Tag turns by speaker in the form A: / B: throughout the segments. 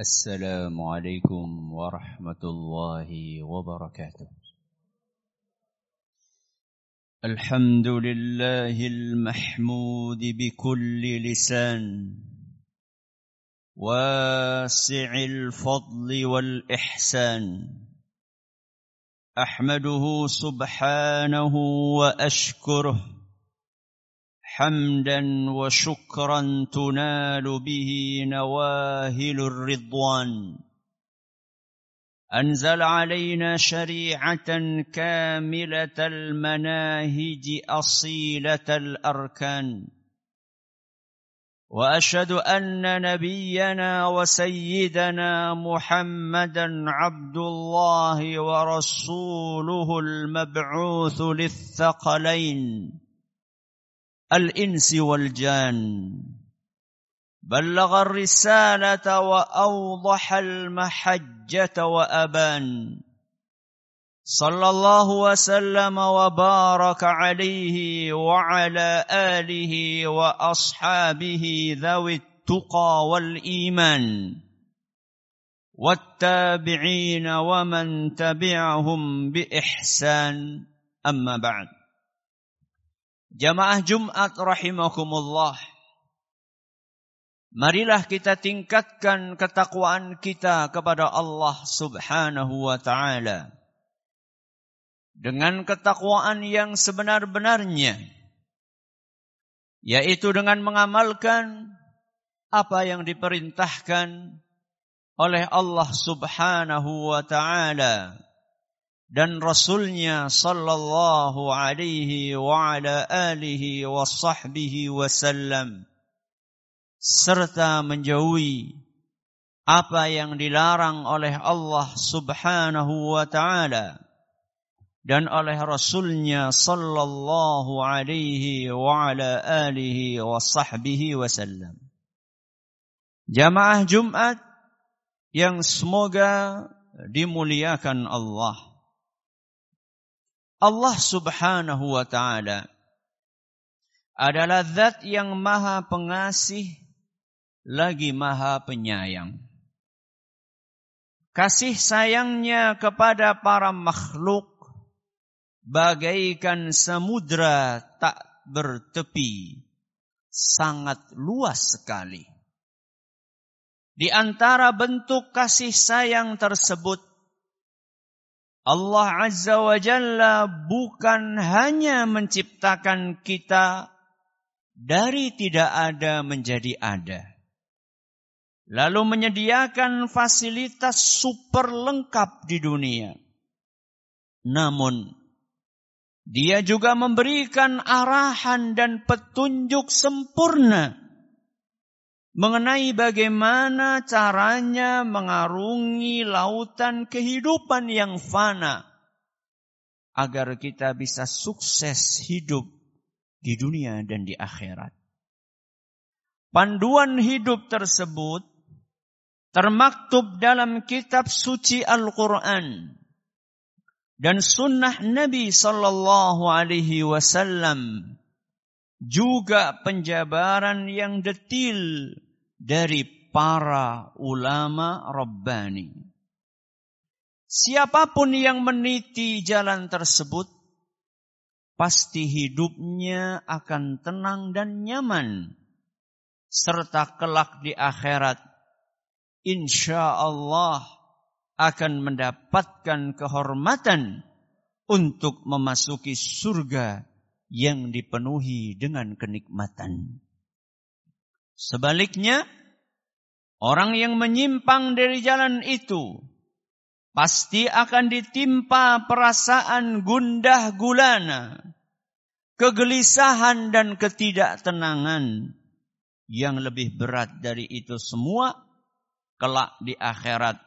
A: السلام عليكم ورحمة الله وبركاته. الحمد لله المحمود بكل لسان واسع الفضل والإحسان. أحمده سبحانه وأشكره حمدا وشكرا تنال به نواهل الرضوان. أنزل علينا شريعة كاملة المناهج أصيلة الأركان. وأشهد أن نبينا وسيدنا محمدا عبد الله ورسوله المبعوث للثقلين. الإنس والجان. بلغ الرسالة وأوضح المحجة وأبان. صلى الله وسلم وبارك عليه وعلى آله وأصحابه ذوي التقى والإيمان. والتابعين ومن تبعهم بإحسان. أما بعد. Jamaah Jumat rahimakumullah. Marilah kita tingkatkan ketakwaan kita kepada Allah Subhanahu wa taala. Dengan ketakwaan yang sebenar-benarnya yaitu dengan mengamalkan apa yang diperintahkan oleh Allah Subhanahu wa taala dan Rasulnya sallallahu alaihi wa ala alihi wa sahbihi wasallam serta menjauhi apa yang dilarang oleh Allah subhanahu wa ta'ala dan oleh Rasulnya sallallahu alaihi wa ala alihi wa sahbihi wasallam. Jamaah Jumat yang semoga dimuliakan Allah. Allah Subhanahu wa taala adalah zat yang maha pengasih lagi maha penyayang. Kasih sayangnya kepada para makhluk bagaikan samudra tak bertepi, sangat luas sekali. Di antara bentuk kasih sayang tersebut Allah Azza wa Jalla bukan hanya menciptakan kita dari tidak ada menjadi ada. Lalu menyediakan fasilitas super lengkap di dunia. Namun, dia juga memberikan arahan dan petunjuk sempurna mengenai bagaimana caranya mengarungi lautan kehidupan yang fana agar kita bisa sukses hidup di dunia dan di akhirat. Panduan hidup tersebut termaktub dalam kitab suci Al-Quran dan sunnah Nabi Sallallahu Alaihi Wasallam juga penjabaran yang detil dari para ulama Rabbani. Siapa pun yang meniti jalan tersebut, pasti hidupnya akan tenang dan nyaman. Serta kelak di akhirat, insya Allah akan mendapatkan kehormatan untuk memasuki surga yang dipenuhi dengan kenikmatan. Sebaliknya, orang yang menyimpang dari jalan itu pasti akan ditimpa perasaan gundah gulana, kegelisahan dan ketidaktenangan yang lebih berat dari itu semua kelak di akhirat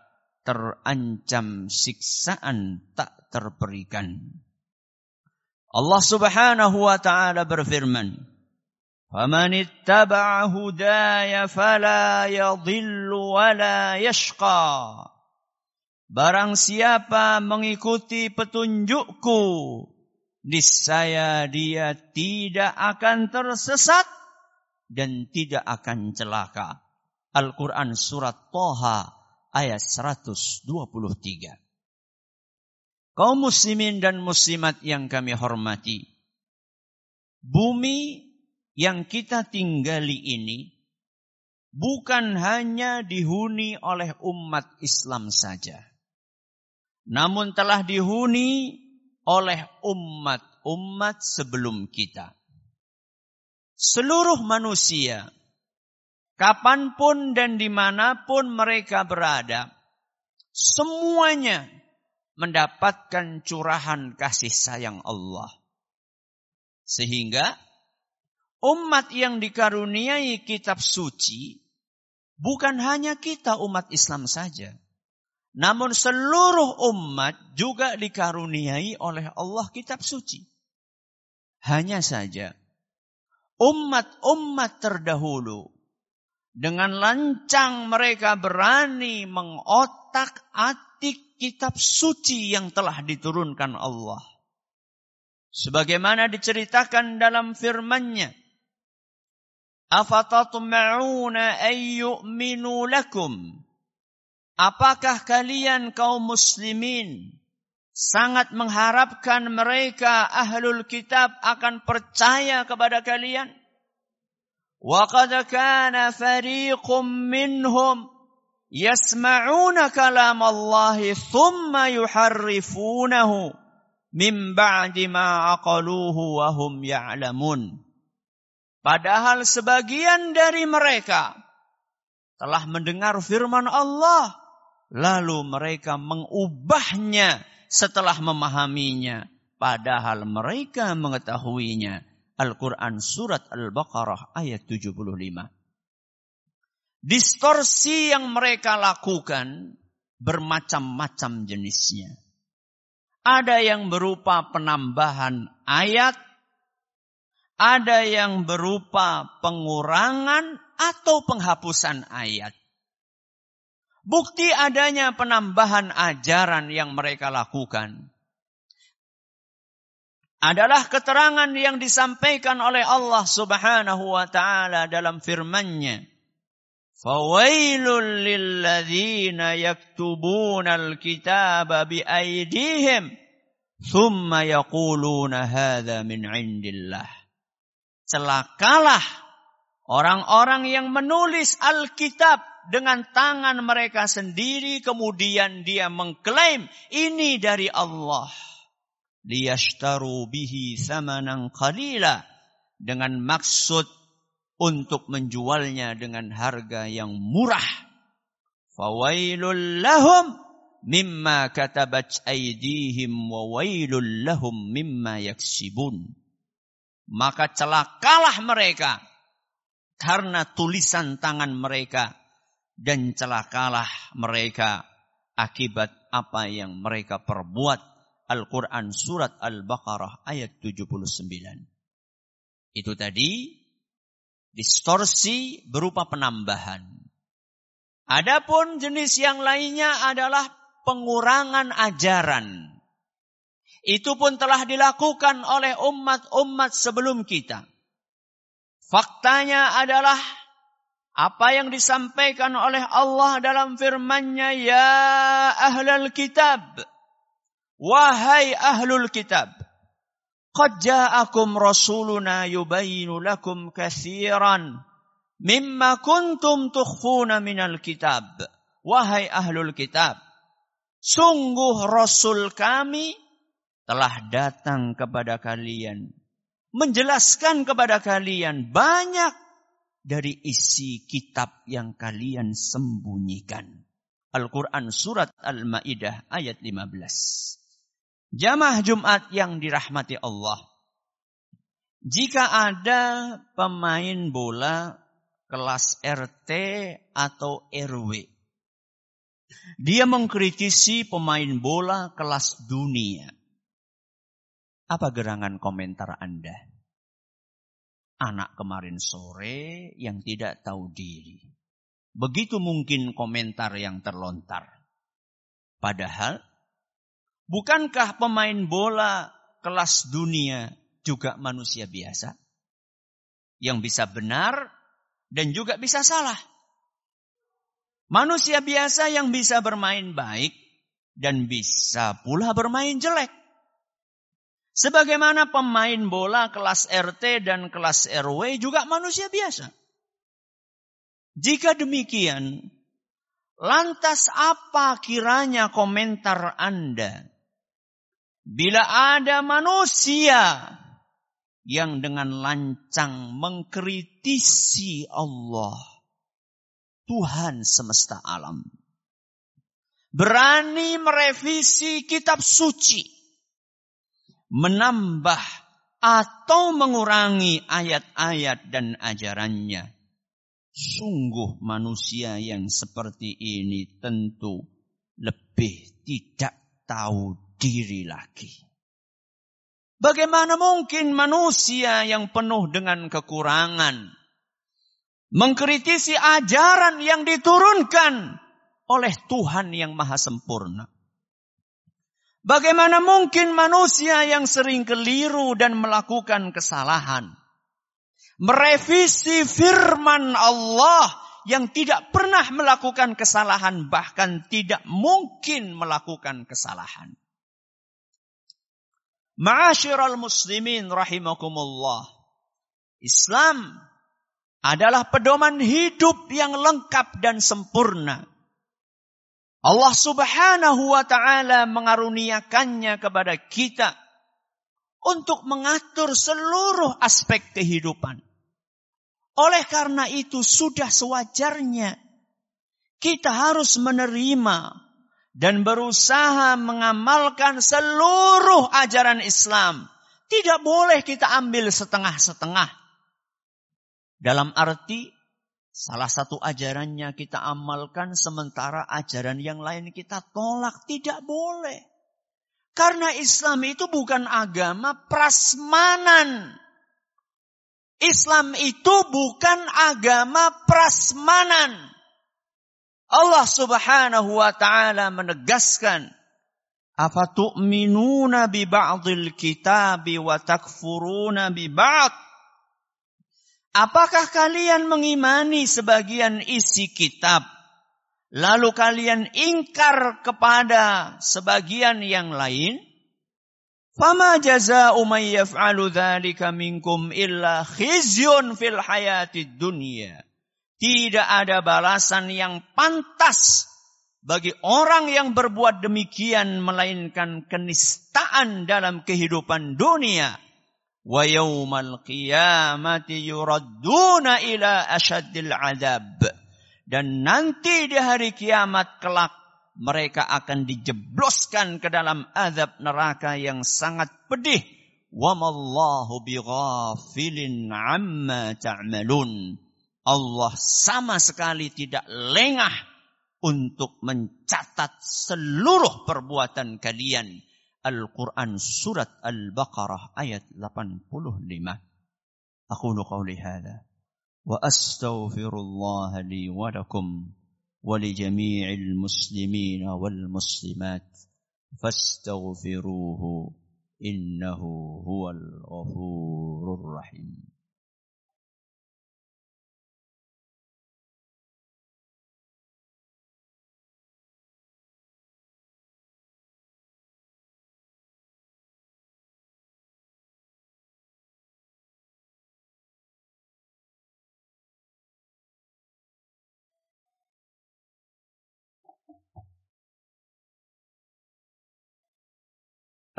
A: terancam siksaan tak terperikan. Allah Subhanahu wa taala berfirman, فمن اتبع هداي فلا يضل ولا يشقى Barang siapa mengikuti petunjukku, niscaya dia tidak akan tersesat dan tidak akan celaka. Al-Quran Surat Toha ayat 123. Kaum muslimin dan muslimat yang kami hormati. Bumi yang kita tinggali ini bukan hanya dihuni oleh umat Islam saja. Namun telah dihuni oleh umat-umat sebelum kita. Seluruh manusia, kapan pun dan di mana pun mereka berada, semuanya mendapatkan curahan kasih sayang Allah. Sehingga umat yang dikaruniai kitab suci bukan hanya kita umat Islam saja. Namun seluruh umat juga dikaruniai oleh Allah kitab suci. Hanya saja umat-umat terdahulu dengan lancang mereka berani mengotak-atik kitab suci yang telah diturunkan Allah. Sebagaimana diceritakan dalam firman-Nya, "Afatatma'una ay yu'minu lakum?" Apakah kalian kaum muslimin sangat mengharapkan mereka ahlul kitab akan percaya kepada kalian? Fariqum minhum yasma'una kalam Allah thumma yuharrifunahu min ba'di ma aqaluhu wa hum ya'lamun. Padahal sebagian dari mereka telah mendengar firman Allah lalu mereka mengubahnya setelah memahaminya padahal mereka mengetahuinya. Al-Quran Surat Al-Baqarah ayat 75. Distorsi yang mereka lakukan bermacam-macam jenisnya. Ada yang berupa penambahan ayat, ada yang berupa pengurangan atau penghapusan ayat. Bukti adanya penambahan ajaran yang mereka lakukan adalah keterangan yang disampaikan oleh Allah Subhanahu wa taala dalam firman-Nya Fawailul lilladzina yaktubuna alkitaba biaydihim thumma yaquluna hadza min indillah. Celakalah orang-orang yang menulis Alkitab dengan tangan mereka sendiri kemudian dia mengklaim ini dari Allah. Liyashtaru bihi thamanan qalila dengan maksud untuk menjualnya dengan harga yang murah. Fawailul lahum mimma katabat aydihim wa wailul lahum mimma yaksibun. Maka celakalah mereka karena tulisan tangan mereka dan celakalah mereka akibat apa yang mereka perbuat. Al-Quran Surat Al-Baqarah ayat 79. Itu tadi Distorsi berupa penambahan. Adapun jenis yang lainnya adalah pengurangan ajaran. Itu pun telah dilakukan oleh umat-umat sebelum kita. Faktanya adalah apa yang disampaikan oleh Allah dalam firman-Nya, "Ya ahlul kitab, wahai ahlul kitab, Qad ja'akum rasuluna yubayinu lakum kathiran mimma kuntum tukhfuna minal kitab. Wahai ahlul kitab, sungguh rasul kami telah datang kepada kalian menjelaskan kepada kalian banyak dari isi kitab yang kalian sembunyikan. Al-Quran Surat Al-Ma'idah ayat 15. Jamaah Jumat yang dirahmati Allah. Jika ada pemain bola kelas RT atau RW. Dia mengkritisi pemain bola kelas dunia. Apa gerangan komentar Anda? Anak kemarin sore yang tidak tahu diri. Begitu mungkin komentar yang terlontar. Padahal Bukankah pemain bola kelas dunia juga manusia biasa? Yang bisa benar dan juga bisa salah. Manusia biasa yang bisa bermain baik dan bisa pula bermain jelek. Sebagaimana pemain bola kelas RT dan kelas RW juga manusia biasa. Jika demikian, lantas apa kiranya komentar Anda bila ada manusia yang dengan lancang mengkritisi Allah, Tuhan semesta alam. Berani merevisi kitab suci, menambah atau mengurangi ayat-ayat dan ajarannya. Sungguh manusia yang seperti ini tentu lebih tidak tahu diri lagi. Bagaimana mungkin manusia yang penuh dengan kekurangan mengkritisi ajaran yang diturunkan oleh Tuhan yang Maha Sempurna? Bagaimana mungkin manusia yang sering keliru dan melakukan kesalahan merevisi firman Allah yang tidak pernah melakukan kesalahan bahkan tidak mungkin melakukan kesalahan? Ma'asyiral muslimin rahimakumullah. Islam adalah pedoman hidup yang lengkap dan sempurna. Allah subhanahu wa ta'ala mengaruniakannya kepada kita untuk mengatur seluruh aspek kehidupan. Oleh karena itu sudah sewajarnya kita harus menerima dan berusaha mengamalkan seluruh ajaran Islam. Tidak boleh kita ambil setengah-setengah. Dalam arti salah satu ajarannya kita amalkan sementara ajaran yang lain kita tolak. Tidak boleh. Karena Islam itu bukan agama prasmanan. Islam itu bukan agama prasmanan. Allah Subhanahu wa taala menegaskan Afatu'minuna bi ba'dil kitabi wa takfuruna bi ba'd Apakah kalian mengimani sebagian isi kitab lalu kalian ingkar kepada sebagian yang lain? Fama jaza'u may yaf'alu dzalika minkum illa khizyun fil hayatid dunya tidak ada balasan yang pantas bagi orang yang berbuat demikian melainkan kenistaan dalam kehidupan dunia. Wa yawmal qiyamati yuradduna ila asyaddil adab. Dan nanti di hari kiamat kelak mereka akan dijebloskan ke dalam azab neraka yang sangat pedih. Wa mallahu bighafilin amma ta'malun. Allah sama sekali tidak lengah untuk mencatat seluruh perbuatan kalian. Al-Quran surat Al-Baqarah ayat 85. Aku qawli hadha. Wa astaghfirullah li wa lakum wa li jami'il muslimin wal muslimat. Fastaghfiruhu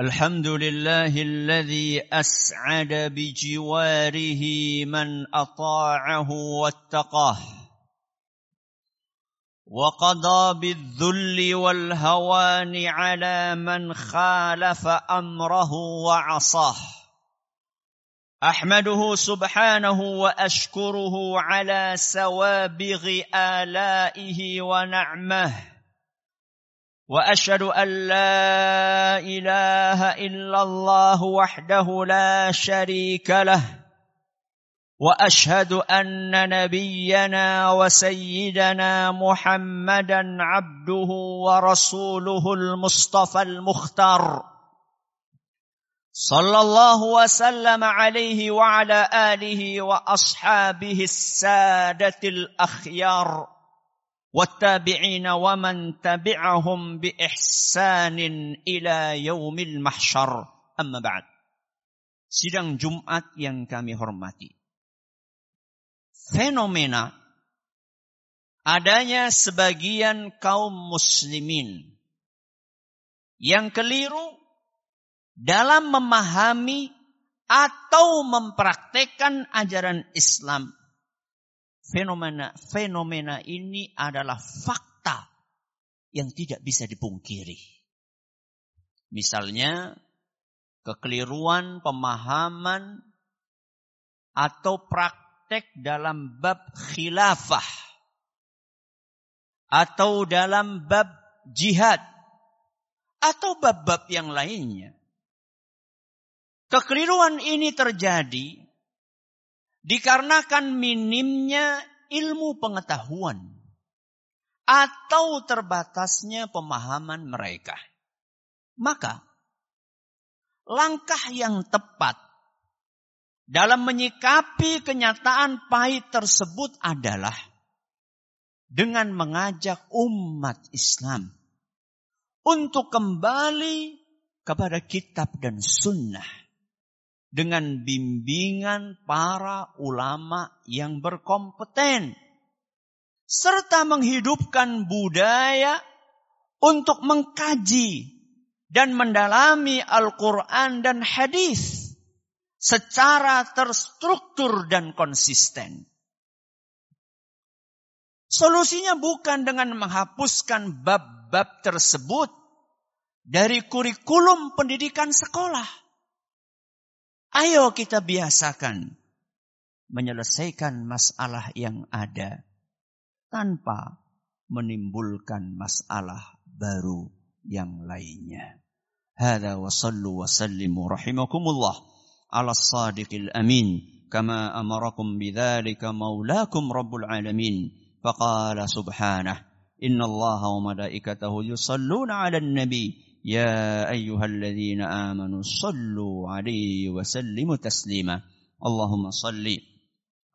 A: الحمد لله الذي أسعد بجواره من أطاعه واتقاه وقضى بالذل والهوان على من خالف أمره وعصاه. أحمده سبحانه وأشكره على سوابغ آلائه ونعمه وأشهد أن لا إله إلا الله وحده لا شريك له وأشهد أن نبينا وسيدنا محمدا عبده ورسوله المصطفى المختار. صلى الله وسلم عليه وعلى آله وأصحابه السادة الأخيار. والتابعين ومن تبعهم بإحسان إلى يوم المحشر أما بعد Sidang Jumat yang kami hormati. Fenomena adanya sebagian kaum muslimin yang keliru dalam memahami atau mempraktekkan ajaran Islam. Fenomena fenomena ini adalah fakta yang tidak bisa dipungkiri. Misalnya kekeliruan pemahaman atau praktek dalam bab khilafah atau dalam bab jihad atau bab-bab yang lainnya Kekeliruan ini terjadi dikarenakan minimnya ilmu pengetahuan atau terbatasnya pemahaman mereka. Maka langkah yang tepat dalam menyikapi kenyataan pahit tersebut adalah dengan mengajak umat Islam untuk kembali kepada kitab dan sunnah dengan bimbingan para ulama yang berkompeten serta menghidupkan budaya untuk mengkaji dan mendalami Al-Quran dan hadis secara terstruktur dan konsisten. Solusinya bukan dengan menghapuskan bab-bab tersebut dari kurikulum pendidikan sekolah Ayo kita biasakan menyelesaikan masalah yang ada tanpa menimbulkan masalah baru yang lainnya. Hada wa sallu wa sallimu rahimakumullah ala sadiqil amin kama amarakum bidzalika maulakum rabbul alamin faqala subhanahu inna allaha wa malaikatahu yusalluna ala nabi يا أيها الذين آمنوا صلوا عليه وسلموا تسليما. اللهم صل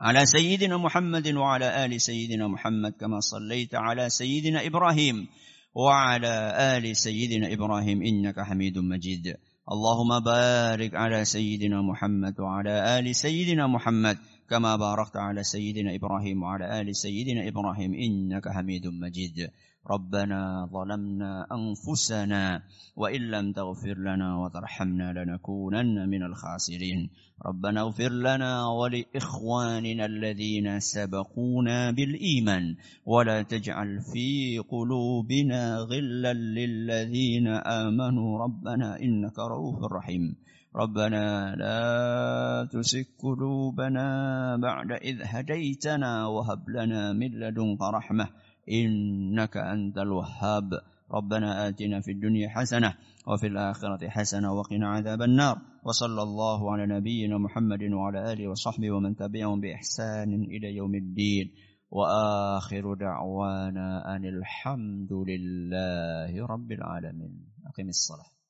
A: على سيدنا محمد وعلى آل سيدنا محمد كما صليت على سيدنا إبراهيم وعلى آل سيدنا إبراهيم إنك حميد مجيد. اللهم بارك على سيدنا محمد وعلى آل سيدنا محمد كما باركت على سيدنا إبراهيم وعلى آل سيدنا إبراهيم إنك حميد مجيد. ربنا ظلمنا أنفسنا وإن لم تغفر لنا وترحمنا لنكونن من الخاسرين. ربنا اغفر لنا ولإخواننا الذين سبقونا بالإيمان. ولا تجعل في قلوبنا غلا للذين آمنوا. ربنا إنك رؤوف رحيم. ربنا لا تسك قلوبنا بعد إذ هديتنا وهب لنا من لدنك رحمة. إنك أنت الوهاب. ربنا آتنا في الدنيا حسنة وفي الآخرة حسنة وقنا عذاب النار. وصلى الله على نبينا محمد وعلى آله وصحبه ومن تبعهم بإحسان إلى يوم الدين. وآخر دعوانا أن الحمد لله رب العالمين. أقم الصلاة.